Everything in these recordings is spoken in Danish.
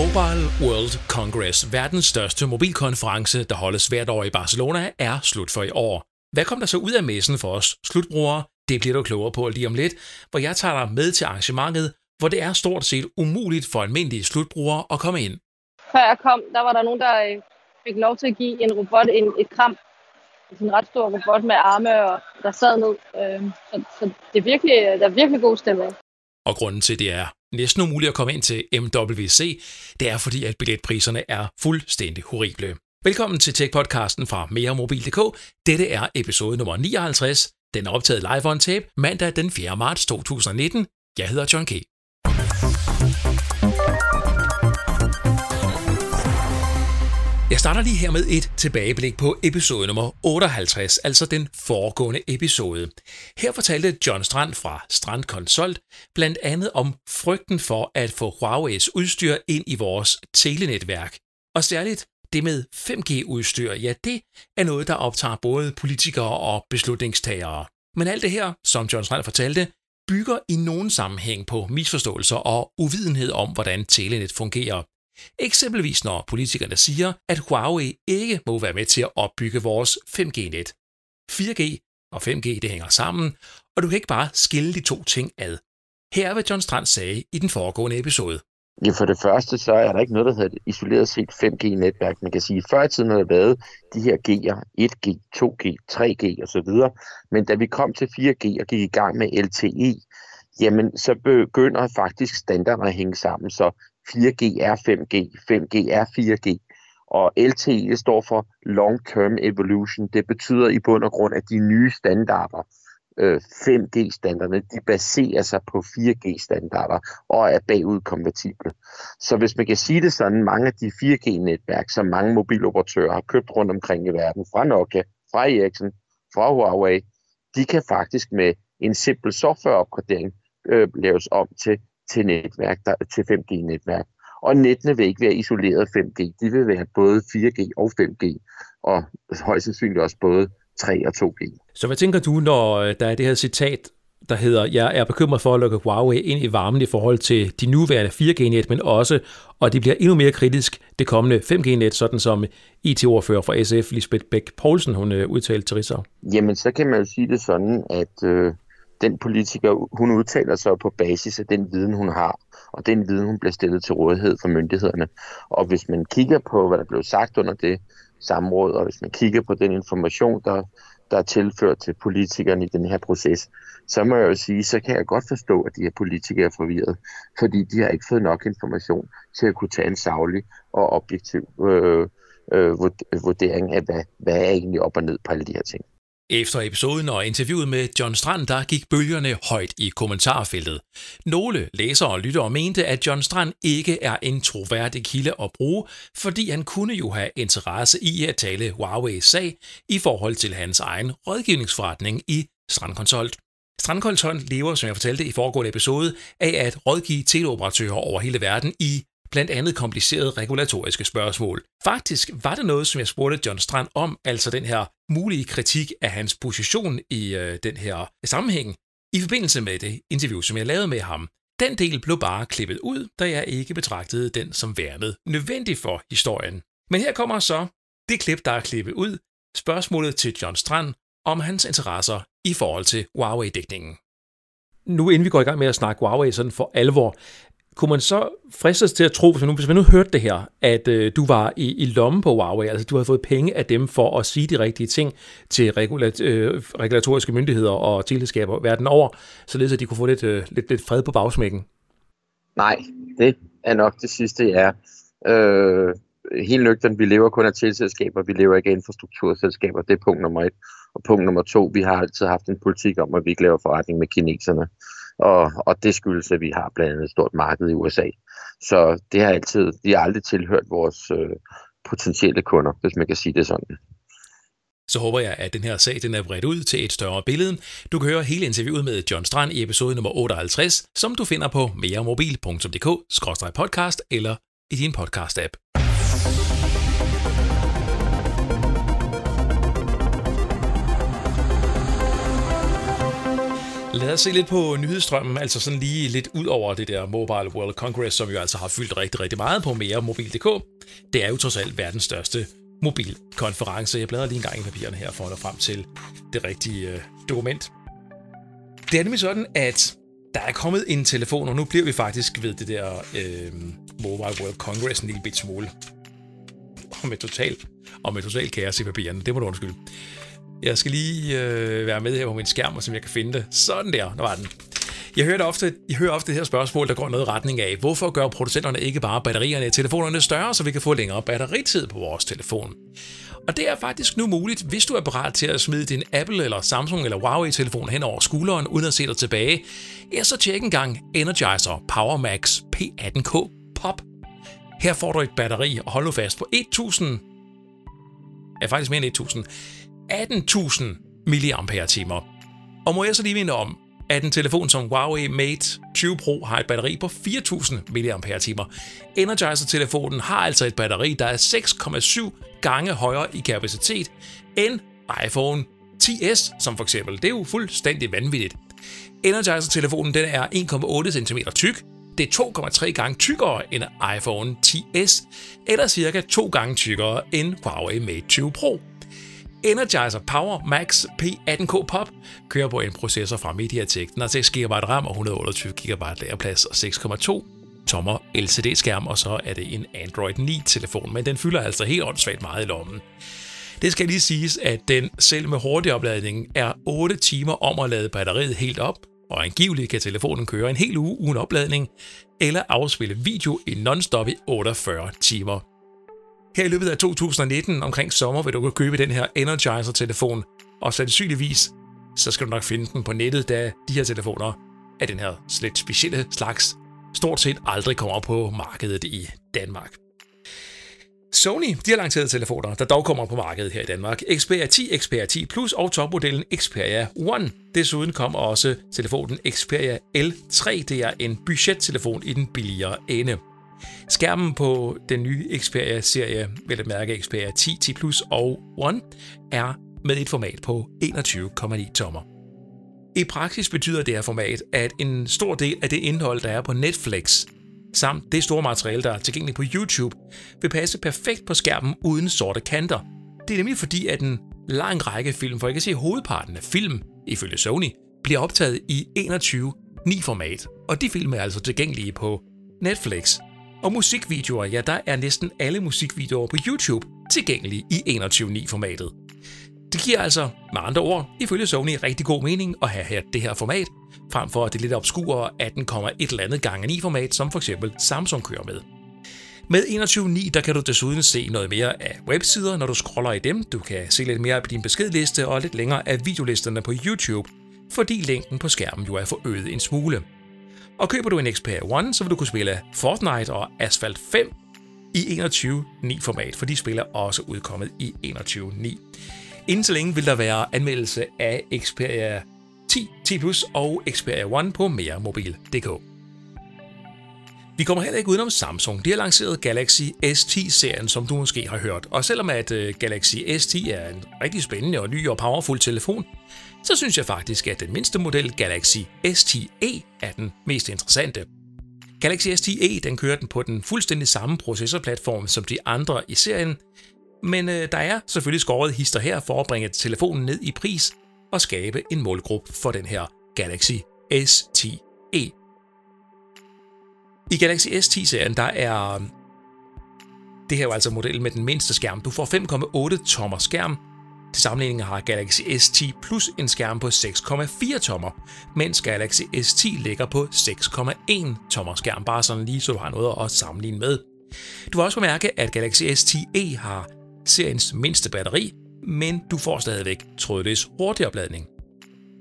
Mobile World Congress, verdens største mobilkonference, der holdes hvert år i Barcelona, er slut for i år. Hvad kom der så ud af messen for os slutbrugere? Det bliver du klogere på lige om lidt, hvor jeg tager dig med til arrangementet, hvor det er stort set umuligt for almindelige slutbrugere at komme ind. Før jeg kom, der var der nogen, der øh, fik lov til at give en robot en, et kram. En ret stor robot med arme, og der sad ned. Øh, så, så det er virkelig, der er virkelig god stemning. Og grunden til, det er næsten umuligt at komme ind til MWC, det er fordi, at billetpriserne er fuldstændig horrible. Velkommen til Tech-podcasten fra meremobil.dk. Dette er episode nummer 59. Den er optaget live on tape mandag den 4. marts 2019. Jeg hedder John K. Jeg starter lige her med et tilbageblik på episode nummer 58, altså den foregående episode. Her fortalte John Strand fra Strand Consult blandt andet om frygten for at få Huawei's udstyr ind i vores telenetværk. Og særligt det med 5G-udstyr, ja det er noget, der optager både politikere og beslutningstagere. Men alt det her, som John Strand fortalte, bygger i nogen sammenhæng på misforståelser og uvidenhed om, hvordan telenet fungerer. Eksempelvis når politikerne siger, at Huawei ikke må være med til at opbygge vores 5G-net. 4G og 5G det hænger sammen, og du kan ikke bare skille de to ting ad. Her er, hvad John Strand sagde i den foregående episode. Ja, for det første, så er der ikke noget, der hedder isoleret set 5G-netværk. Man kan sige, at før i tiden har der været de her G'er, 1G, 2G, 3G osv. Men da vi kom til 4G og gik i gang med LTE, jamen så begynder faktisk standarder at hænge sammen. Så 4G er 5G, 5G er 4G. Og LTE står for Long Term Evolution. Det betyder i bund og grund, at de nye standarder, øh, 5G-standarderne, de baserer sig på 4G-standarder og er bagudkompatible. Så hvis man kan sige det sådan, mange af de 4G-netværk, som mange mobiloperatører har købt rundt omkring i verden, fra Nokia, fra Ericsson, fra Huawei, de kan faktisk med en simpel softwareopgradering øh, laves om til, til netværk, der, til 5G-netværk. Og nettene vil ikke være isoleret 5G, de vil være både 4G og 5G, og højst sandsynligt også både 3 og 2G. Så hvad tænker du, når øh, der er det her citat, der hedder, jeg er bekymret for at lukke Huawei ind i varmen i forhold til de nuværende 4G-net, men også, og det bliver endnu mere kritisk, det kommende 5G-net, sådan som IT-ordfører fra SF, Lisbeth Bæk Poulsen, hun øh, udtalte til Ritzau. Jamen, så kan man jo sige det sådan, at øh, den politiker, hun udtaler sig på basis af den viden, hun har, og den viden, hun bliver stillet til rådighed for myndighederne. Og hvis man kigger på, hvad der blev sagt under det samråd, og hvis man kigger på den information, der, der er tilført til politikerne i den her proces, så må jeg jo sige, så kan jeg godt forstå, at de her politikere er forvirret, fordi de har ikke fået nok information til at kunne tage en savlig og objektiv øh, øh, vurdering af, hvad, hvad er egentlig op og ned på alle de her ting. Efter episoden og interviewet med John Strand, der gik bølgerne højt i kommentarfeltet. Nogle læsere og lyttere mente, at John Strand ikke er en troværdig kilde at bruge, fordi han kunne jo have interesse i at tale Huawei's sag i forhold til hans egen rådgivningsforretning i Strandkonsult. Strandkonsult lever, som jeg fortalte i foregående episode, af at rådgive teleoperatører over hele verden i blandt andet komplicerede regulatoriske spørgsmål. Faktisk var det noget, som jeg spurgte John Strand om, altså den her mulige kritik af hans position i øh, den her sammenhæng, i forbindelse med det interview, som jeg lavede med ham. Den del blev bare klippet ud, da jeg ikke betragtede den som værnet nødvendig for historien. Men her kommer så det klip, der er klippet ud, spørgsmålet til John Strand om hans interesser i forhold til Huawei-dækningen. Nu inden vi går i gang med at snakke Huawei sådan for alvor, kunne man så fristes til at tro, hvis man nu, hvis man nu hørte det her, at øh, du var i, i lommen på Huawei, altså du havde fået penge af dem for at sige de rigtige ting til regulat, øh, regulatoriske myndigheder og teleskaber verden over, således at de kunne få lidt, øh, lidt, lidt fred på bagsmækken? Nej, det er nok det sidste, jeg er. Øh, helt nøgteren, vi lever kun af teleselskaber, vi lever ikke af infrastrukturselskaber, det er punkt nummer et. Og punkt nummer to, vi har altid haft en politik om, at vi ikke laver forretning med kineserne og, og det skyldes, at vi har blandt andet et stort marked i USA. Så det har altid, de har aldrig tilhørt vores øh, potentielle kunder, hvis man kan sige det sådan. Så håber jeg, at den her sag den er bredt ud til et større billede. Du kan høre hele interviewet med John Strand i episode nummer 58, som du finder på meremobil.dk-podcast eller i din podcast-app. Lad os se lidt på nyhedsstrømmen, altså sådan lige lidt ud over det der Mobile World Congress, som jo altså har fyldt rigtig, rigtig meget på mere mobil.dk. Det er jo trods alt verdens største mobilkonference. Jeg bladrer lige en gang i papirerne her for at nå frem til det rigtige øh, dokument. Det er nemlig sådan, at der er kommet en telefon, og nu bliver vi faktisk ved det der øh, Mobile World Congress en lille bit smule. Og med total, og med total kaos i papirerne, det må du undskylde. Jeg skal lige øh, være med her på min skærm, og så jeg kan finde det. Sådan der, der var den. Jeg hører, ofte, jeg hører ofte det her spørgsmål, der går noget retning af, hvorfor gør producenterne ikke bare batterierne i telefonerne større, så vi kan få længere batteritid på vores telefon? Og det er faktisk nu muligt, hvis du er parat til at smide din Apple eller Samsung eller Huawei-telefon hen over skulderen, uden at se dig tilbage, ja, så tjek en gang Energizer PowerMax P18K Pop. Her får du et batteri, og hold nu fast, på 1000... Ja, faktisk mere end 1000. 18.000 mAh. Og må jeg så lige minde om, at en telefon som Huawei Mate 20 Pro har et batteri på 4.000 mAh. Energizer-telefonen har altså et batteri, der er 6,7 gange højere i kapacitet end iPhone 10s, som for eksempel. Det er jo fuldstændig vanvittigt. Energizer-telefonen den er 1,8 cm tyk, det er 2,3 gange tykkere end iPhone 10s, eller cirka to gange tykkere end Huawei Mate 20 Pro. Energizer Power Max P18K Pop kører på en processor fra MediaTek. Den har 6 GB RAM og 128 GB lagerplads og 6,2 tommer LCD-skærm, og så er det en Android 9-telefon, men den fylder altså helt åndssvagt meget i lommen. Det skal lige siges, at den selv med hurtig opladning er 8 timer om at lade batteriet helt op, og angiveligt kan telefonen køre en hel uge uden opladning, eller afspille video i non-stop i 48 timer. Her i løbet af 2019 omkring sommer vil du kunne købe den her Energizer-telefon, og sandsynligvis så skal du nok finde den på nettet, da de her telefoner af den her lidt specielle slags stort set aldrig kommer på markedet i Danmark. Sony de har lanceret telefoner, der dog kommer på markedet her i Danmark. Xperia 10, Xperia 10 Plus og topmodellen Xperia One. Desuden kom også telefonen Xperia L3. Det er en budgettelefon i den billigere ende. Skærmen på den nye Xperia-serie, vil at mærke Xperia 10, 10 Plus og One, er med et format på 21,9 tommer. I praksis betyder det her format, at en stor del af det indhold, der er på Netflix, samt det store materiale, der er tilgængeligt på YouTube, vil passe perfekt på skærmen uden sorte kanter. Det er nemlig fordi, at en lang række film, for jeg kan se hovedparten af film, ifølge Sony, bliver optaget i 21.9 format, og de film er altså tilgængelige på Netflix. Og musikvideoer, ja, der er næsten alle musikvideoer på YouTube tilgængelige i 21.9 formatet. Det giver altså, med andre ord, ifølge Sony rigtig god mening at have her det her format, frem for det lidt obskure 18,1 eller andet gange 9 format, som for eksempel Samsung kører med. Med 21.9 der kan du desuden se noget mere af websider, når du scroller i dem. Du kan se lidt mere på din beskedliste og lidt længere af videolisterne på YouTube, fordi længden på skærmen jo er forøget en smule. Og køber du en Xperia One, så vil du kunne spille Fortnite og Asphalt 5 i 21.9 format, for de spiller også udkommet i 21.9. Inden så længe vil der være anmeldelse af Xperia 10, 10 Plus og Xperia One på meremobil.dk. Vi kommer heller ikke udenom Samsung. De har lanceret Galaxy S10-serien, som du måske har hørt. Og selvom at øh, Galaxy S10 er en rigtig spændende og ny og powerful telefon, så synes jeg faktisk, at den mindste model, Galaxy S10e, er den mest interessante. Galaxy S10e den kører den på den fuldstændig samme processorplatform som de andre i serien, men øh, der er selvfølgelig skåret hister her for at bringe telefonen ned i pris og skabe en målgruppe for den her Galaxy S10e. I Galaxy S10-serien, der er det her er jo altså modellen med den mindste skærm. Du får 5,8 tommer skærm. Til sammenligning har Galaxy S10 Plus en skærm på 6,4 tommer, mens Galaxy S10 ligger på 6,1 tommer skærm, bare sådan lige så du har noget at sammenligne med. Du vil også bemærke, at Galaxy S10e har seriens mindste batteri, men du får stadigvæk trådløs hurtig opladning.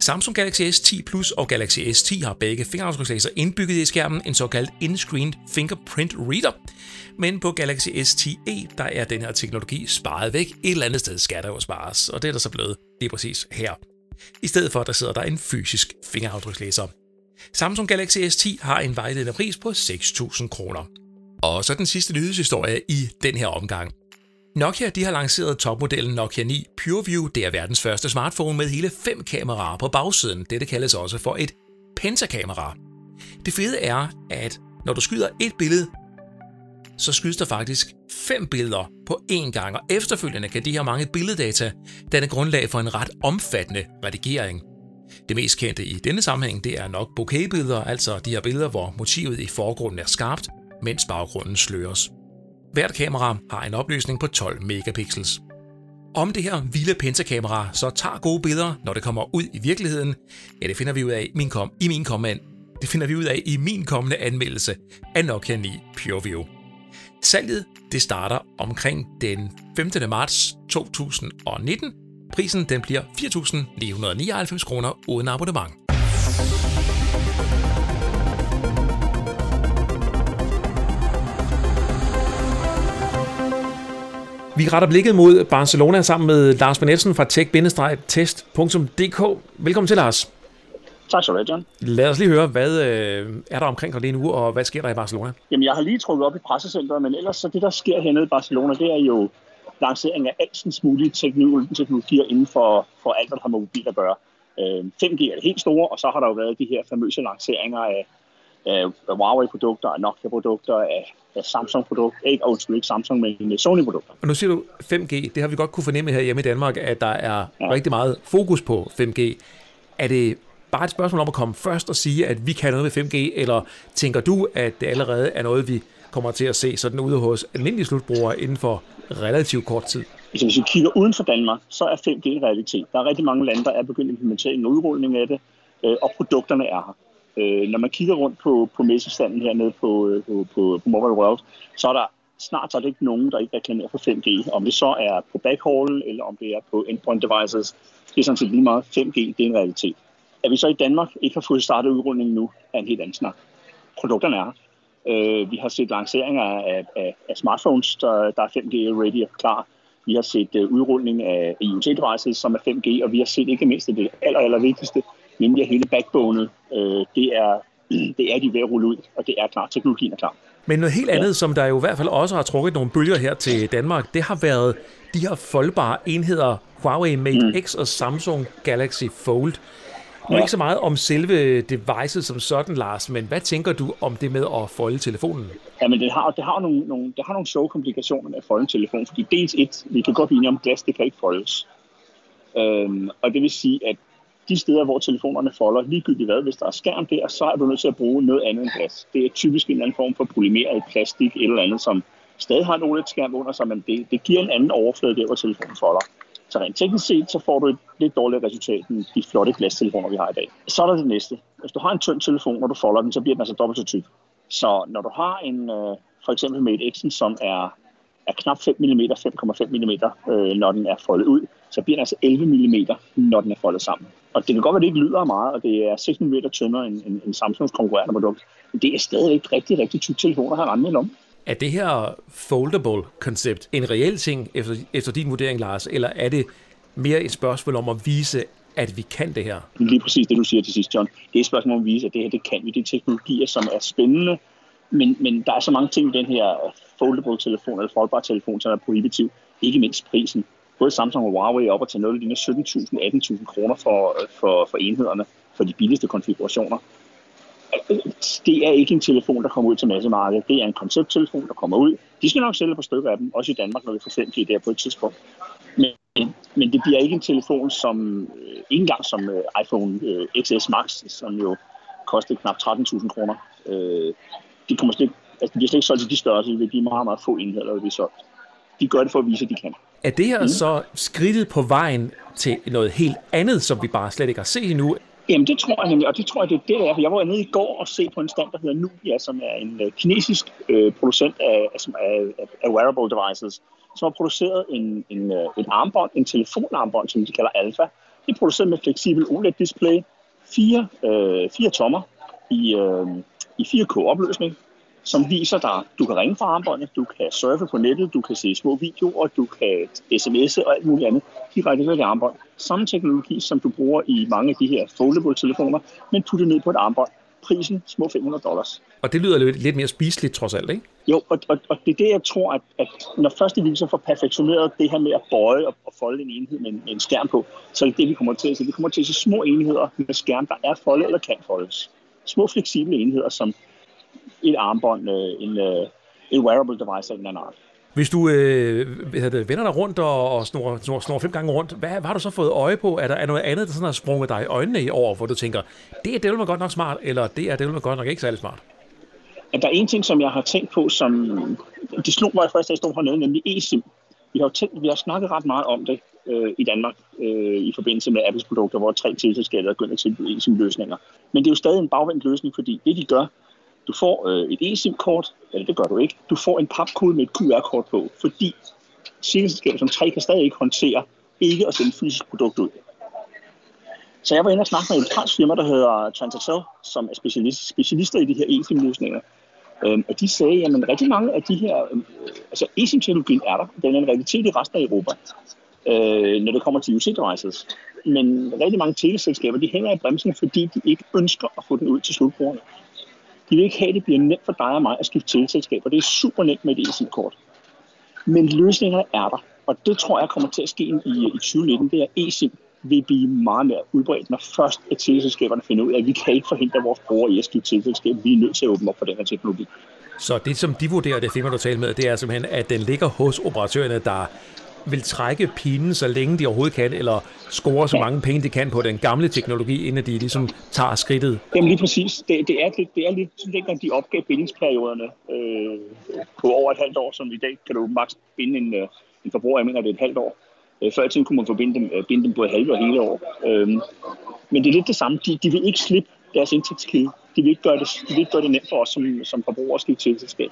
Samsung Galaxy S10 Plus og Galaxy S10 har begge fingeraftrykslæser indbygget i skærmen, en såkaldt in-screen fingerprint reader. Men på Galaxy S10e, der er den her teknologi sparet væk. Et eller andet sted skal der jo spares, og det er der så blevet lige præcis her. I stedet for, der sidder der en fysisk fingeraftrykslæser. Samsung Galaxy S10 har en vejledende pris på 6.000 kroner. Og så den sidste nyhedshistorie i den her omgang. Nokia de har lanceret topmodellen Nokia 9 PureView. Det er verdens første smartphone med hele fem kameraer på bagsiden. Dette kaldes også for et pentakamera. Det fede er, at når du skyder et billede, så skydes der faktisk fem billeder på én gang, og efterfølgende kan de her mange billeddata danne grundlag for en ret omfattende redigering. Det mest kendte i denne sammenhæng det er nok bokehbilleder, altså de her billeder, hvor motivet i forgrunden er skarpt, mens baggrunden sløres. Hvert kamera har en opløsning på 12 megapixels. Om det her vilde pentakamera så tager gode billeder, når det kommer ud i virkeligheden, ja, det finder vi ud af min kom, i min kommand. Det finder vi ud af i min kommende anmeldelse af Nokia 9 PureView. Salget det starter omkring den 15. marts 2019. Prisen den bliver 4.999 kroner uden abonnement. Vi retter blikket mod Barcelona sammen med Lars Benetsen fra tech-test.dk. Velkommen til, Lars. Tak skal du have, John. Lad os lige høre, hvad øh, er der omkring dig lige nu, og hvad sker der i Barcelona? Jamen, jeg har lige trukket op i pressecenteret, men ellers så det, der sker hernede i Barcelona, det er jo lancering af altens mulige teknologier inden for, for alt, hvad der har med mobil at gøre. Øh, 5G er det helt store, og så har der jo været de her famøse lanceringer af, af Huawei-produkter, af Nokia-produkter, af, af Samsung-produkter, ikke, undskyld, ikke Samsung, men Sony-produkter. Og nu siger du 5G, det har vi godt kunne fornemme her hjemme i Danmark, at der er ja. rigtig meget fokus på 5G. Er det bare et spørgsmål om at komme først og sige, at vi kan noget med 5G, eller tænker du, at det allerede er noget, vi kommer til at se sådan ude hos almindelige slutbrugere inden for relativt kort tid? Hvis vi kigger uden for Danmark, så er 5G en realitet. Der er rigtig mange lande, der er begyndt at implementere en udrulning af det, øh, og produkterne er her. Øh, når man kigger rundt på, på messestanden hernede på, øh, på, på, på Mobile World, så er der snart så er ikke nogen, der ikke reklamerer for 5G. Om det så er på backhaul, eller om det er på endpoint devices, det er sådan set lige meget. 5G, det er en realitet. At vi så i Danmark ikke har fået startet udrulningen nu, er en helt anden snak. Produkterne er øh, Vi har set lanceringer af, af, af smartphones, der, der er 5G-ready og klar. Vi har set øh, udrulning af IoT-devices, som er 5G, og vi har set ikke mindst det aller, aller vigtigste, nemlig hele backboneet, øh, det, er, det er de ved at rulle ud, og det er klar. Teknologien er klar. Men noget helt andet, ja. som der jo i hvert fald også har trukket nogle bølger her til Danmark, det har været de her foldbare enheder Huawei Mate mm. X og Samsung Galaxy Fold. Nu ja. ikke så meget om selve devices som sådan, Lars, men hvad tænker du om det med at folde telefonen? Ja, men det har, det har, nogle, nogle, det har nogle sjove komplikationer med at folde en telefon, fordi dels et, vi kan godt blive om glas, det kan ikke foldes. Øhm, og det vil sige, at de steder, hvor telefonerne folder, ligegyldigt hvad, hvis der er skærm der, så er du nødt til at bruge noget andet end glas. Det er typisk en eller anden form for polymeret plastik, eller andet, som stadig har en OLED-skærm under sig, men det, det giver en anden overflade der, hvor telefonen folder. Så rent teknisk set, så får du et lidt dårligere resultat end de flotte glastelefoner, vi har i dag. Så er der det næste. Hvis du har en tynd telefon, når du folder den, så bliver den altså dobbelt så tyk. Så når du har en, øh, for eksempel med et X'en, som er, er knap 5 mm, 5,5 mm, øh, når den er foldet ud, så bliver den altså 11 mm, når den er foldet sammen. Og det kan godt være, at det ikke lyder meget, og det er 6 mm tyndere end, end, end Samsungs konkurrerende produkt. Men det er stadigvæk rigtig, rigtig tyk telefon at have rendet om. Er det her foldable-koncept en reel ting efter, efter din vurdering, Lars, eller er det mere et spørgsmål om at vise, at vi kan det her? Lige præcis det, du siger til sidst, John. Det er et spørgsmål om at vise, at det her, det kan vi. Det er teknologier, som er spændende, men, men der er så mange ting i den her foldable-telefon, eller foldbar telefon, som er prohibitiv. Ikke mindst prisen. Både Samsung og Huawei er op til noget, der ligner 17.000-18.000 kroner for, øh, for, for enhederne, for de billigste konfigurationer det er ikke en telefon, der kommer ud til massemarkedet. Det er en koncepttelefon, der kommer ud. De skal nok sælge på stykker af dem, også i Danmark, når vi får 5G der på et tidspunkt. Men, men det bliver ikke en telefon, som øh, ikke engang som øh, iPhone XS Max, som jo kostede knap 13.000 kroner. Det kommer slet, altså, de bliver slet ikke solgt til de størrelser, det er meget, meget få enheder, der bliver solgt. De gør det for at vise, at de kan. Er det her mm. så skridtet på vejen til noget helt andet, som vi bare slet ikke har set endnu? Jamen det tror jeg nemlig, og det tror jeg, det er det, der. Jeg var nede i går og se på en stand, der hedder Nubia, som er en uh, kinesisk uh, producent af, af, af wearable devices, som har produceret en, en, uh, en armbånd, en telefonarmbånd, som de kalder Alpha. Det er produceret med fleksibel OLED-display, fire, uh, fire tommer i, uh, i 4K-opløsning, som viser dig, du kan ringe fra armbåndet, du kan surfe på nettet, du kan se små videoer, du kan sms'e og alt muligt andet direkte med det armbånd. Samme teknologi, som du bruger i mange af de her foldable telefoner, men putte ned på et armbånd. prisen små 500 dollars. Og det lyder lidt, lidt mere spiseligt trods alt, ikke? Jo, og, og, og det er det, jeg tror, at, at når først vi så får perfektioneret det her med at bøje og, og folde en enhed med en, med en skærm på, så er det det, vi kommer til at se. Vi kommer til at se små enheder med skærm, der er foldet eller kan foldes. Små fleksible enheder, som et armbånd, øh, en, øh, en wearable device af en anden art. Hvis du øh, det, vender dig rundt og, og snor, snor, snor fem gange rundt, hvad, hvad har du så fået øje på? Er der er noget andet, der sådan har sprunget dig i øjnene i over, hvor du tænker, det er det godt nok smart, eller det er det godt nok ikke særlig smart? At der er en ting, som jeg har tænkt på, som de slog mig først, da jeg stod hernede, nemlig eSIM. Vi har jo tænkt, vi har snakket ret meget om det øh, i Danmark øh, i forbindelse med Apples produkter, hvor tre teleselskaber er begyndt at tilbyde eSIM-løsninger. Men det er jo stadig en bagvendt løsning, fordi det de gør, du får øh, et eSIM-kort, eller det gør du ikke. Du får en papkode med et QR-kort på, fordi teleselskaber som 3 kan stadig ikke håndtere ikke at sende fysisk produkt ud. Så jeg var inde og snakke med en fransk firma, der hedder Transatel, som er specialist, specialister i de her eSIM-løsninger. Øhm, og de sagde, at rigtig mange af de her, øh, altså eSIM-teknologien er der, den er en realitet i resten af Europa, øh, når det kommer til UC-devices. Men rigtig mange teleselskaber, de hænger i bremsen, fordi de ikke ønsker at få den ud til slutbrugerne. De vil ikke have, at det bliver nemt for dig og mig at skifte teleselskab, og det er super nemt med et eSIM-kort. Men løsningerne er der, og det tror jeg kommer til at ske i, i 2019. Det er eSIM vil blive meget mere udbredt, når først at teleselskaberne finder ud af, at vi kan ikke forhindre vores brugere i at skifte teleselskab. Vi er nødt til at åbne op for den her teknologi. Så det, som de vurderer, det firma, du taler med, det er simpelthen, at den ligger hos operatørerne, der vil trække pinen, så længe de overhovedet kan, eller score så mange penge, de kan på den gamle teknologi, inden de ligesom tager skridtet? Jamen lige præcis. Det, det er lidt, det er lidt dengang de opgav bindingsperioderne øh, på over et halvt år, som i dag kan du maks binde en, øh, en forbruger, jeg mener, det er et halvt år. Øh, før i tiden kunne man forbinde dem, øh, binde dem på et halvt og hele år. Øh, men det er lidt det samme. De, de vil ikke slippe deres indtægtskilde. De vil ikke gøre det, de vil ikke gøre det nemt for os som, som forbrugere at skifte til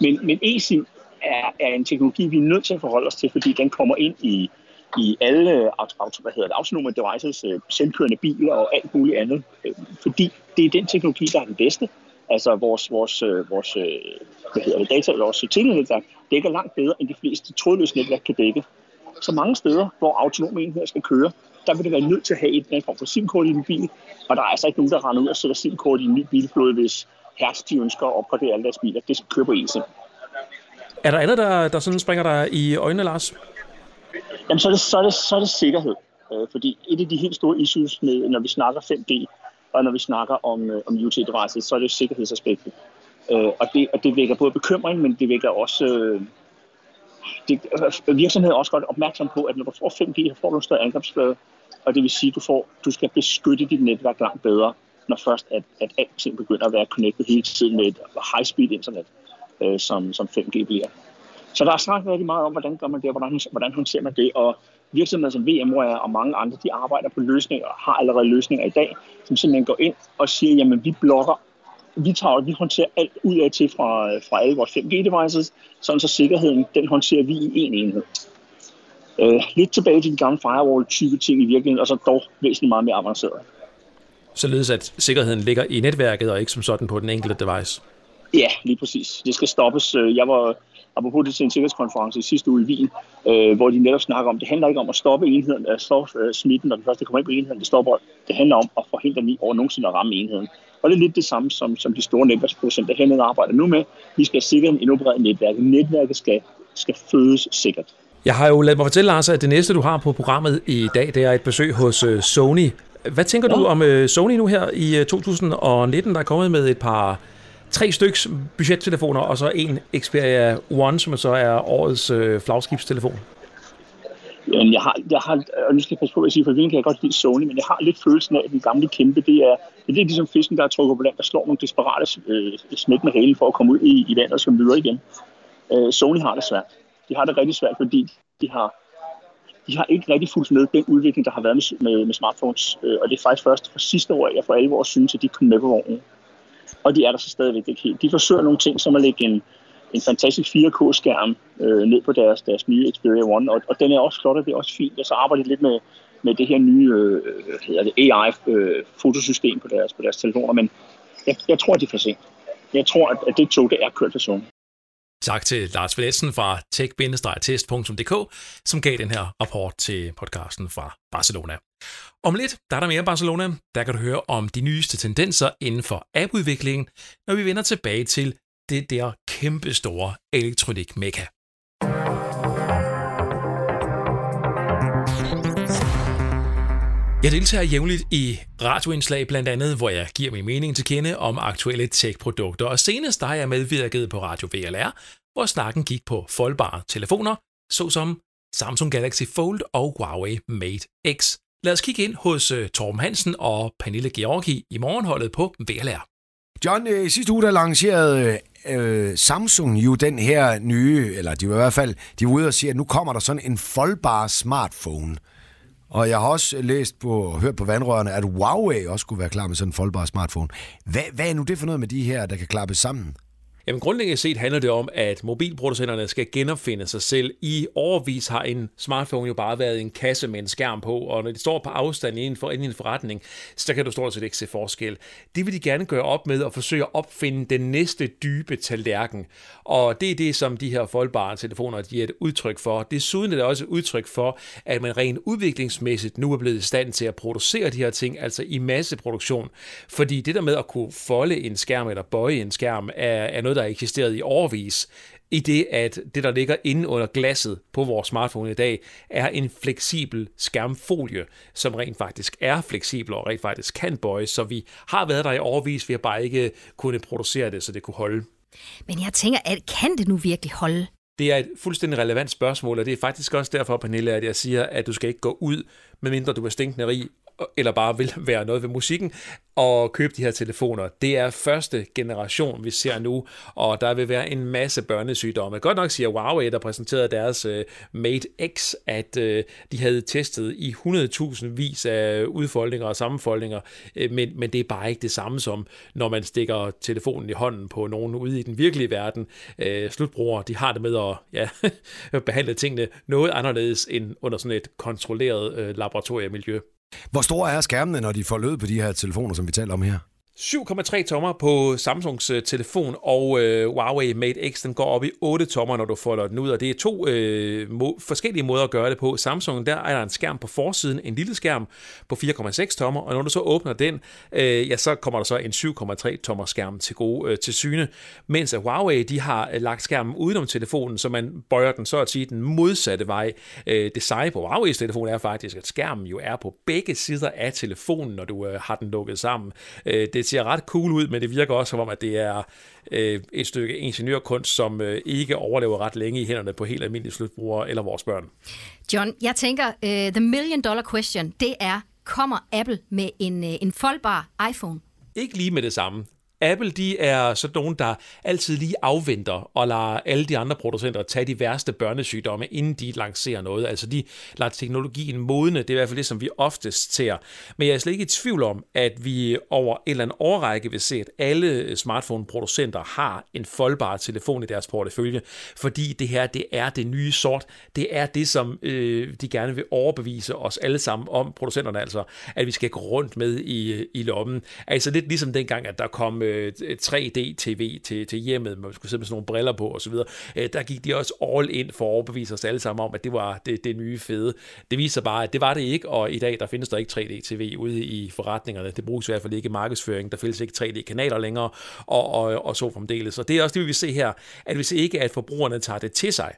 Men, men eSIM er, er en teknologi, vi er nødt til at forholde os til, fordi den kommer ind i, i alle auto, hvad hedder det, autonome devices, øh, selvkørende biler og alt muligt andet. Øh, fordi det er den teknologi, der er den bedste. Altså vores, vores, øh, vores hvad hedder det, data, vores telenetværk dækker langt bedre, end de fleste trådløse netværk kan dække. Så mange steder, hvor autonome enheder skal køre, der vil det være nødt til at have et eller andet SIM-kort i en bil, og der er altså ikke nogen, der render ud og sætter SIM-kort i en ny bilflåde, hvis Hertz de ønsker at opgradere alle deres biler. Det skal køre på eSIM. Er der andet, der, der sådan springer dig i øjnene, Lars? Jamen, så er det, så er det, så er det sikkerhed. Øh, fordi et af de helt store issues, med, når vi snakker 5G, og når vi snakker om, øh, om UT-devices, så er det sikkerhedsaspektet. Øh, og, det, og det vækker både bekymring, men det vækker også... Øh, det, øh, virksomheden er også godt opmærksom på, at når du får 5G, så får du en større angrebsflade, og det vil sige, at du, får, du skal beskytte dit netværk langt bedre, når først at, at alting begynder at være connected hele tiden med et high-speed internet øh, som, som 5G bliver. Så der er snakket rigtig meget om, hvordan gør man det, og hvordan, hvordan håndterer man det, og virksomheder som VMware og mange andre, de arbejder på løsninger, og har allerede løsninger i dag, som simpelthen går ind og siger, jamen vi blokker, vi tager, vi håndterer alt ud af til fra, fra alle vores 5G-devices, sådan så sikkerheden, den håndterer vi i en enhed. Øh, lidt tilbage til de gamle firewall-type ting i virkeligheden, og så dog væsentligt meget mere avanceret. Således at sikkerheden ligger i netværket og ikke som sådan på den enkelte device? Ja, lige præcis. Det skal stoppes. Øh, jeg var apropos det til en sikkerhedskonference i sidste uge i Wien, øh, hvor de netop snakker om, det handler ikke om at stoppe enheden, at stoppe øh, smitten, når den første kommer ind på enheden. Det, stopper, det handler om at forhindre den over nogensinde at ramme enheden. Og det er lidt det samme, som, som de store netværksproducenter hernede arbejder nu med. Vi skal sikre en bredere netværk. Netværket skal, skal fødes sikkert. Jeg har jo ladet mig fortælle, Lars, at det næste, du har på programmet i dag, det er et besøg hos Sony. Hvad tænker ja. du om Sony nu her i 2019, der er kommet med et par tre styks budgettelefoner, og så en Xperia One, som så er årets øh, flagskibstelefon? Jamen, jeg har, jeg har, og nu skal jeg passe på at sige, for kan jeg godt lide Sony, men jeg har lidt følelsen af, at den gamle kæmpe, det er, det er ligesom fisken, der er trukket på land, der slår nogle desperate øh, smæk med halen for at komme ud i, i vandet og skal videre igen. Øh, Sony har det svært. De har det rigtig svært, fordi de har, de har ikke rigtig fulgt med den udvikling, der har været med, med, med smartphones. Øh, og det er faktisk først fra sidste år, jeg for alvor synes, at de kom med på vognen og de er der så stadigvæk ikke helt. De forsøger nogle ting, som at lægge en, en fantastisk 4K-skærm øh, ned på deres, deres nye Xperia One, og, og den er også flot, og det er også fint. Og så arbejder de lidt med, med det her nye øh, hedder det AI-fotosystem øh, på, deres, på deres telefoner, men jeg, jeg tror, at de får se. Jeg tror, at, at det tog, det er kørt for Sony. Tak til Lars Villetsen fra tech-test.dk, som gav den her rapport til podcasten fra Barcelona. Om lidt, der er der mere Barcelona. Der kan du høre om de nyeste tendenser inden for appudviklingen, når vi vender tilbage til det der kæmpe store elektronik mekka. Jeg deltager jævnligt i radioindslag blandt andet, hvor jeg giver min mening til kende om aktuelle tech-produkter, og senest har jeg medvirket på Radio VLR, hvor snakken gik på foldbare telefoner, såsom Samsung Galaxy Fold og Huawei Mate X. Lad os kigge ind hos øh, Torben Hansen og Pernille Georgi i morgenholdet på VLR. John, øh, sidste uge der lancerede øh, Samsung jo den her nye, eller de var i hvert fald, de var ude og sige, at nu kommer der sådan en foldbar smartphone. Og jeg har også læst på og hørt på vandrørene, at Huawei også skulle være klar med sådan en foldbar smartphone. Hvad, hvad er nu det for noget med de her, der kan klappes sammen? Jamen grundlæggende set handler det om, at mobilproducenterne skal genopfinde sig selv. I overvis har en smartphone jo bare været en kasse med en skærm på, og når de står på afstand inden for, inden en forretning, så kan du stort set ikke se forskel. Det vil de gerne gøre op med og forsøge at opfinde den næste dybe tallerken. Og det er det, som de her foldbare telefoner de er et udtryk for. Desuden er det også et udtryk for, at man rent udviklingsmæssigt nu er blevet i stand til at producere de her ting, altså i masseproduktion. Fordi det der med at kunne folde en skærm eller bøje en skærm, er, er noget, der har eksisteret i overvis, i det, at det, der ligger inde under glasset på vores smartphone i dag, er en fleksibel skærmfolie, som rent faktisk er fleksibel og rent faktisk kan bøjes, så vi har været der i overvis, vi har bare ikke kunnet producere det, så det kunne holde. Men jeg tænker, at kan det nu virkelig holde? Det er et fuldstændig relevant spørgsmål, og det er faktisk også derfor, Pernille, at jeg siger, at du skal ikke gå ud, medmindre du er stinkende rig, eller bare vil være noget ved musikken, og købe de her telefoner. Det er første generation, vi ser nu, og der vil være en masse børnesygdomme. Godt nok siger Huawei, der præsenterede deres uh, Mate X, at uh, de havde testet i 100.000 vis af udfoldninger og sammenfoldninger, uh, men, men det er bare ikke det samme som, når man stikker telefonen i hånden på nogen ude i den virkelige verden. Uh, slutbrugere, de har det med at ja, behandle tingene noget anderledes end under sådan et kontrolleret uh, laboratoriemiljø. Hvor store er skærmene, når de får lød på de her telefoner, som vi taler om her? 7,3 tommer på Samsungs øh, telefon, og øh, Huawei Mate X den går op i 8 tommer, når du folder den ud, og det er to øh, må, forskellige måder at gøre det på. Samsung, der er der en skærm på forsiden, en lille skærm på 4,6 tommer, og når du så åbner den, øh, ja, så kommer der så en 7,3 tommer skærm til gode øh, til syne, mens øh, Huawei, de har øh, lagt skærmen udenom telefonen, så man bøjer den så at sige den modsatte vej. Øh, design på Huawei's telefon er faktisk, at skærmen jo er på begge sider af telefonen, når du øh, har den lukket sammen. Øh, det ser ret cool ud, men det virker også som om, at det er øh, et stykke ingeniørkunst, som øh, ikke overlever ret længe i hænderne på helt almindelige slutbrugere eller vores børn. John, jeg tænker, uh, the million dollar question, det er, kommer Apple med en, uh, en foldbar iPhone? Ikke lige med det samme. Apple, de er sådan nogen, der altid lige afventer og lader alle de andre producenter tage de værste børnesygdomme, inden de lancerer noget. Altså de lader teknologien modne, det er i hvert fald det, som vi oftest ser. Men jeg er slet ikke i tvivl om, at vi over en eller anden årrække vil se, at alle smartphone-producenter har en foldbar telefon i deres portefølje, fordi det her, det er det nye sort. Det er det, som øh, de gerne vil overbevise os alle sammen om, producenterne altså, at vi skal gå rundt med i, i lommen. Altså lidt ligesom dengang, at der kom øh, 3D-TV til, til hjemmet, man skulle sidde med sådan nogle briller på osv., øh, der gik de også all in for at overbevise os alle sammen om, at det var det, det nye fede. Det viser bare, at det var det ikke, og i dag der findes der ikke 3D-TV ude i forretningerne. Det bruges i hvert fald ikke i markedsføring. Der findes ikke 3D-kanaler længere, og, og, og så fremdeles. Og det er også det, vi vil se her, at hvis ikke at forbrugerne tager det til sig,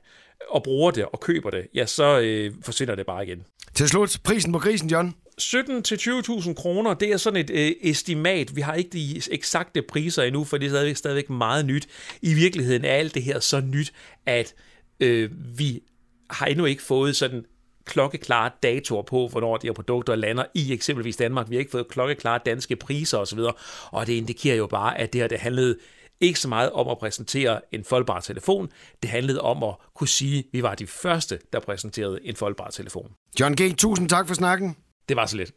og bruger det og køber det, ja, så øh, forsvinder det bare igen. Til slut, prisen på grisen, John. 17 til 20.000 kroner, det er sådan et øh, estimat. Vi har ikke de eksakte priser endnu, for det er stadigvæk, stadigvæk meget nyt. I virkeligheden er alt det her så nyt, at øh, vi har endnu ikke fået sådan klokkeklare datoer på, hvornår de her produkter lander i eksempelvis Danmark. Vi har ikke fået klokkeklare danske priser osv., og det indikerer jo bare, at det her det handlede ikke så meget om at præsentere en foldbar telefon. Det handlede om at kunne sige, at vi var de første, der præsenterede en foldbar telefon. John G., tusind tak for snakken. Det var så lidt.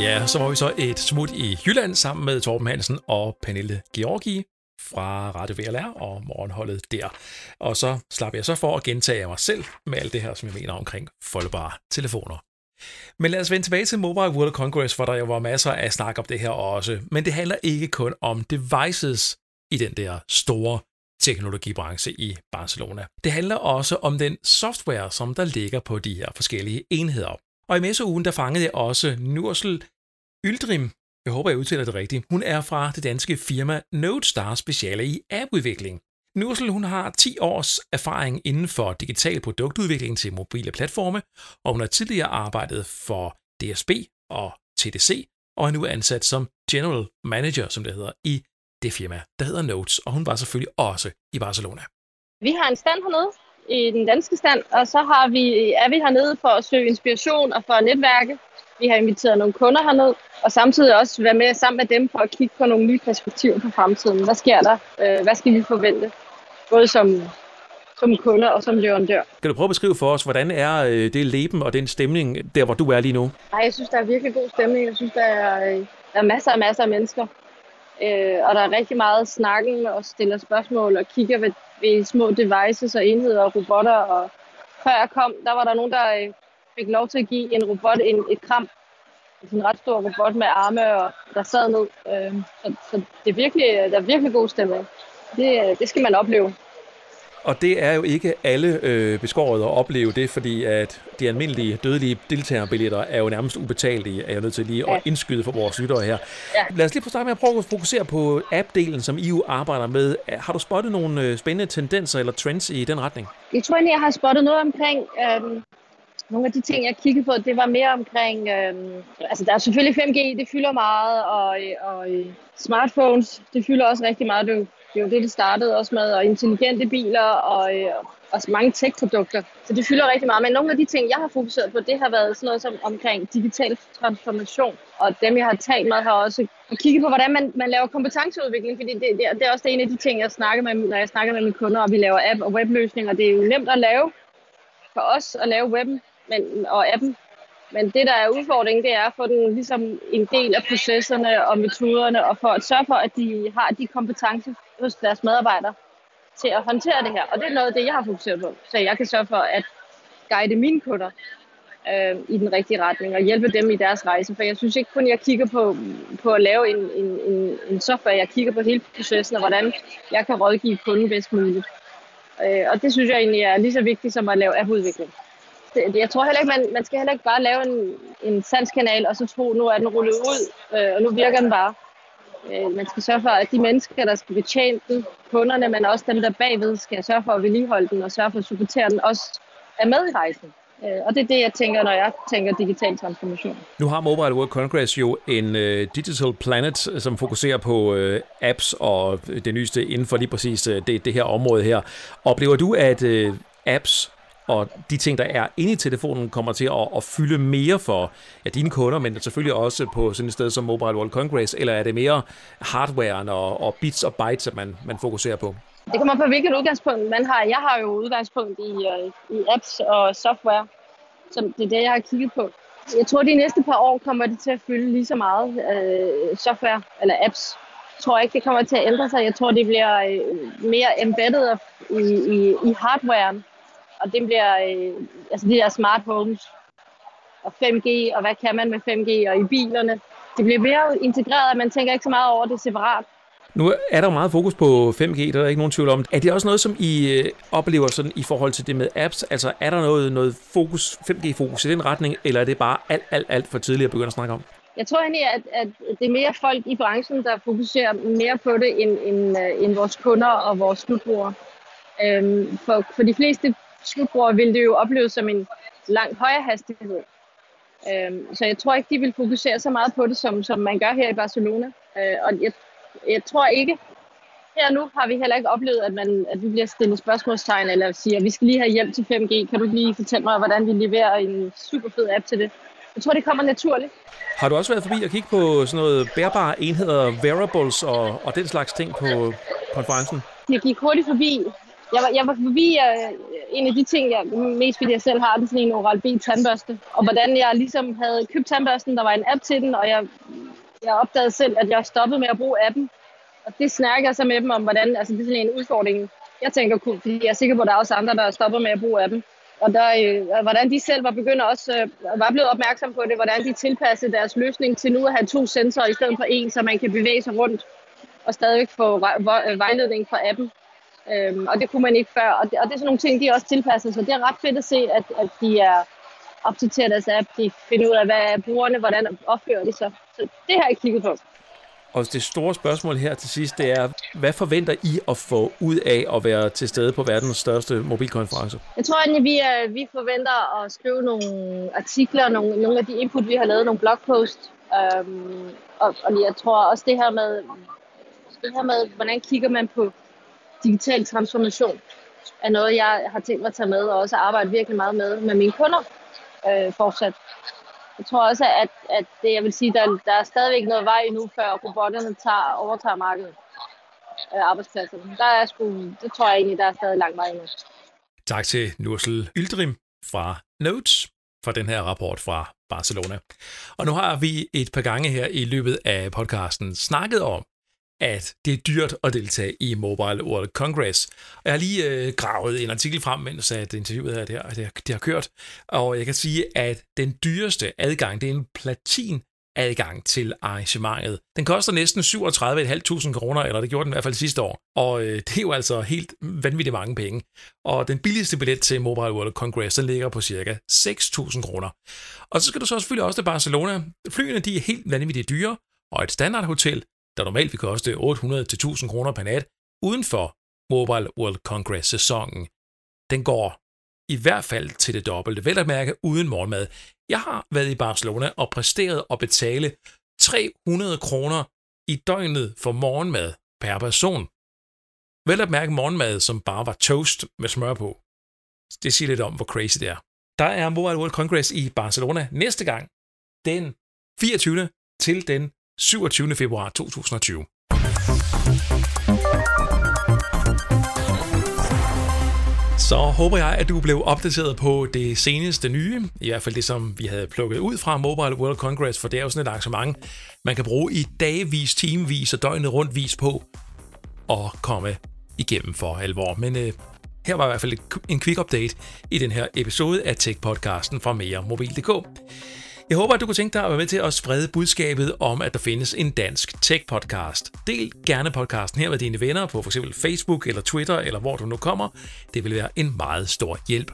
Ja, så var vi så et smut i Jylland sammen med Torben Hansen og Pernille Georgi fra Radio VLR og morgenholdet der. Og så slapper jeg så for at gentage mig selv med alt det her, som jeg mener omkring foldbare telefoner. Men lad os vende tilbage til Mobile World Congress, hvor der jo var masser af snak om det her også. Men det handler ikke kun om devices i den der store teknologibranche i Barcelona. Det handler også om den software, som der ligger på de her forskellige enheder. Og i messeugen, der fangede jeg også Nursel Yldrim. Jeg håber, jeg udtaler det rigtigt. Hun er fra det danske firma Nodestar speciale i appudvikling. Nursel hun har 10 års erfaring inden for digital produktudvikling til mobile platforme, og hun har tidligere arbejdet for DSB og TDC, og er nu ansat som General Manager, som det hedder, i det firma, der hedder Notes, og hun var selvfølgelig også i Barcelona. Vi har en stand hernede i den danske stand, og så har vi, er vi hernede for at søge inspiration og for at netværke. Vi har inviteret nogle kunder herned, og samtidig også være med sammen med dem for at kigge på nogle nye perspektiver på fremtiden. Hvad sker der? Øh, hvad skal vi forvente? Både som, som kunder og som leverandør. Kan du prøve at beskrive for os, hvordan er øh, det leben og den stemning, der hvor du er lige nu? Ej, jeg synes, der er virkelig god stemning. Jeg synes, der er, der er masser og masser af mennesker. Øh, og der er rigtig meget snakken og stiller spørgsmål og kigger ved, ved små devices og enheder og robotter. Og før jeg kom, der var der nogen, der øh, fik lov til at give en robot en, et kram. En ret stor robot med arme, og der sad ned. Øh, så, så det er virkelig, der er virkelig god stemning. Det, det skal man opleve. Og det er jo ikke alle øh, beskåret at opleve det, fordi at de almindelige dødelige deltagerbilletter er jo nærmest ubetalelige, er jeg nødt til lige ja. at indskyde for vores lyttere her. Ja. Lad os lige starte med at prøve at fokusere på app-delen, som EU arbejder med. Har du spottet nogle øh, spændende tendenser eller trends i den retning? Jeg tror egentlig, jeg har spottet noget omkring øhm, nogle af de ting, jeg kiggede på, det var mere omkring, øh, altså der er selvfølgelig 5G, det fylder meget, og, og øh, smartphones, det fylder også rigtig meget. Det det er jo det, det startede også med, og intelligente biler og, øh, og, og mange tech-produkter. Så det fylder rigtig meget. Men nogle af de ting, jeg har fokuseret på, det har været sådan noget som omkring digital transformation. Og dem, jeg har talt med, har også kigget på, hvordan man, man laver kompetenceudvikling. Fordi det, det, det er også det en af de ting, jeg snakker med, når jeg snakker med mine kunder, og vi laver app- og webløsninger. Det er jo nemt at lave for os at lave webben men, og appen. Men det, der er udfordringen, det er at få den ligesom en del af processerne og metoderne, og for at sørge for, at de har de kompetencer hos deres medarbejdere til at håndtere det her. Og det er noget af det, jeg har fokuseret på, så jeg kan sørge for at guide mine kunder øh, i den rigtige retning og hjælpe dem i deres rejse. For jeg synes ikke kun, jeg kigger på, på at lave en, en, en, en software, jeg kigger på hele processen og hvordan jeg kan rådgive kunden bedst muligt. Øh, og det synes jeg egentlig er lige så vigtigt som at lave appudvikling det, jeg tror heller ikke, man, man skal heller ikke bare lave en, en sanskanal, og så tro, nu er den rullet ud, øh, og nu virker den bare. Øh, man skal sørge for, at de mennesker, der skal betjene den, kunderne, men også dem, der bagved, skal sørge for at vedligeholde den, og sørge for at supportere den, også er med i rejsen. Øh, og det er det, jeg tænker, når jeg tænker digital transformation. Nu har Mobile World Congress jo en uh, Digital Planet, som fokuserer på uh, apps og det nyeste inden for lige præcis uh, det, det her område her. Oplever du, at uh, apps og de ting, der er inde i telefonen, kommer til at, at fylde mere for ja, dine kunder, men selvfølgelig også på sådan et sted som Mobile World Congress, eller er det mere hardwaren og, og bits og bytes, at man, man fokuserer på? Det kommer på, hvilket udgangspunkt man har. Jeg har jo udgangspunkt i, øh, i apps og software, som det er det, jeg har kigget på. Jeg tror, de næste par år kommer det til at fylde lige så meget øh, software eller apps. Jeg tror ikke, det kommer til at ændre sig. Jeg tror, det bliver øh, mere embedded i, i, i hardwaren og det bliver øh, altså de der smart homes og 5G, og hvad kan man med 5G, og i bilerne. Det bliver mere integreret, at man tænker ikke så meget over det separat. Nu er der meget fokus på 5G, der er ikke nogen tvivl om. Er det også noget, som I øh, oplever sådan i forhold til det med apps? Altså er der noget, noget fokus, 5G-fokus i den retning, eller er det bare alt, alt, alt for tidligt at begynde at snakke om? Jeg tror egentlig, at, at det er mere folk i branchen, der fokuserer mere på det, end, end, øh, end vores kunder og vores slutbrugere. Øhm, for, for de fleste slutbrugere vil det jo opleves som en langt højere hastighed. Øhm, så jeg tror ikke, de vil fokusere så meget på det, som, som man gør her i Barcelona. Øh, og jeg, jeg tror ikke, her nu har vi heller ikke oplevet, at, man, at vi bliver stillet spørgsmålstegn, eller siger, vi skal lige have hjælp til 5G. Kan du lige fortælle mig, hvordan vi leverer en super fed app til det? Jeg tror, det kommer naturligt. Har du også været forbi og kigge på sådan noget bærbare enheder, wearables og, og den slags ting på konferencen? Jeg gik hurtigt forbi jeg var, jeg var forbi uh, en af de ting, jeg mest fordi jeg selv har, det sådan en Oral-B tandbørste. Og hvordan jeg ligesom havde købt tandbørsten, der var en app til den, og jeg, jeg opdagede selv, at jeg stoppede med at bruge appen. Og det snakker jeg så med dem om, hvordan, altså det er sådan en udfordring, jeg tænker, fordi jeg er sikker på, at der er også andre, der stopper med at bruge appen. og der, øh, hvordan de selv var begyndt også, øh, var blevet opmærksom på det, hvordan de tilpassede deres løsning til nu at have to sensorer i stedet for en, så man kan bevæge sig rundt og stadigvæk få vejledning fra appen. Øhm, og det kunne man ikke før, og det, og det er sådan nogle ting, de også tilpasser, så det er ret fedt at se, at, at de er opdateret deres app, de finder ud af, hvad er brugerne, hvordan opfører de sig. Så det har jeg kigget på. Og det store spørgsmål her til sidst, det er, hvad forventer I at få ud af at være til stede på verdens største mobilkonference? Jeg tror egentlig, vi, er, vi forventer at skrive nogle artikler, nogle, nogle af de input, vi har lavet, nogle blogpost. Um, og, og jeg tror også det her med, det her med, hvordan kigger man på digital transformation, er noget, jeg har tænkt mig at tage med, og også arbejde virkelig meget med med mine kunder øh, fortsat. Jeg tror også, at, at det, jeg vil sige, der, der er stadigvæk noget vej endnu, før robotterne tager, overtager markedet øh, arbejdspladserne. Der er sgu, det tror jeg egentlig, der er stadig lang vej endnu. Tak til Nursel Yldrim fra Notes for den her rapport fra Barcelona. Og nu har vi et par gange her i løbet af podcasten snakket om, at det er dyrt at deltage i Mobile World Congress. Og jeg har lige øh, gravet en artikel frem, mens at interviewet her, det, har, det, har, det har kørt, og jeg kan sige, at den dyreste adgang, det er en platin adgang til arrangementet. Den koster næsten 37.500 kroner, eller det gjorde den i hvert fald sidste år. Og øh, det er jo altså helt vanvittigt mange penge. Og den billigste billet til Mobile World Congress, den ligger på cirka 6.000 kroner. Og så skal du så selvfølgelig også til Barcelona. Flyene de er helt vanvittigt dyre, og et standardhotel, der normalt vil koste 800-1000 kroner per nat, uden for Mobile World Congress-sæsonen. Den går i hvert fald til det dobbelte, vel at mærke uden morgenmad. Jeg har været i Barcelona og præsteret at betale 300 kroner i døgnet for morgenmad per person. Vel at mærke morgenmad, som bare var toast med smør på. Det siger lidt om, hvor crazy det er. Der er Mobile World Congress i Barcelona næste gang, den 24. til den 27. februar 2020. Så håber jeg, at du blev opdateret på det seneste nye, i hvert fald det, som vi havde plukket ud fra Mobile World Congress, for det er jo sådan et arrangement, man kan bruge i dagvis, timevis og døgnet rundt vis på at komme igennem for alvor. Men øh, her var i hvert fald en quick update i den her episode af Tech-podcasten fra meremobil.dk. Jeg håber, at du kunne tænke dig at være med til at sprede budskabet om, at der findes en dansk tech-podcast. Del gerne podcasten her med dine venner på f.eks. Facebook eller Twitter, eller hvor du nu kommer. Det vil være en meget stor hjælp.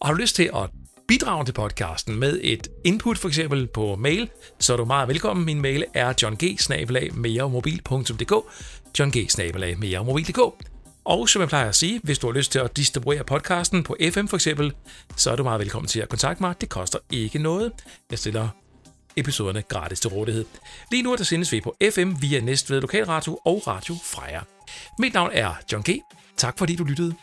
Og har du lyst til at bidrage til podcasten med et input for eksempel på mail, så er du meget velkommen. Min mail er johng johng og som jeg plejer at sige, hvis du har lyst til at distribuere podcasten på FM for eksempel, så er du meget velkommen til at kontakte mig. Det koster ikke noget. Jeg stiller episoderne gratis til rådighed. Lige nu er der sendes vi på FM via Næstved Lokalradio og Radio Freja. Mit navn er John G. Tak fordi du lyttede.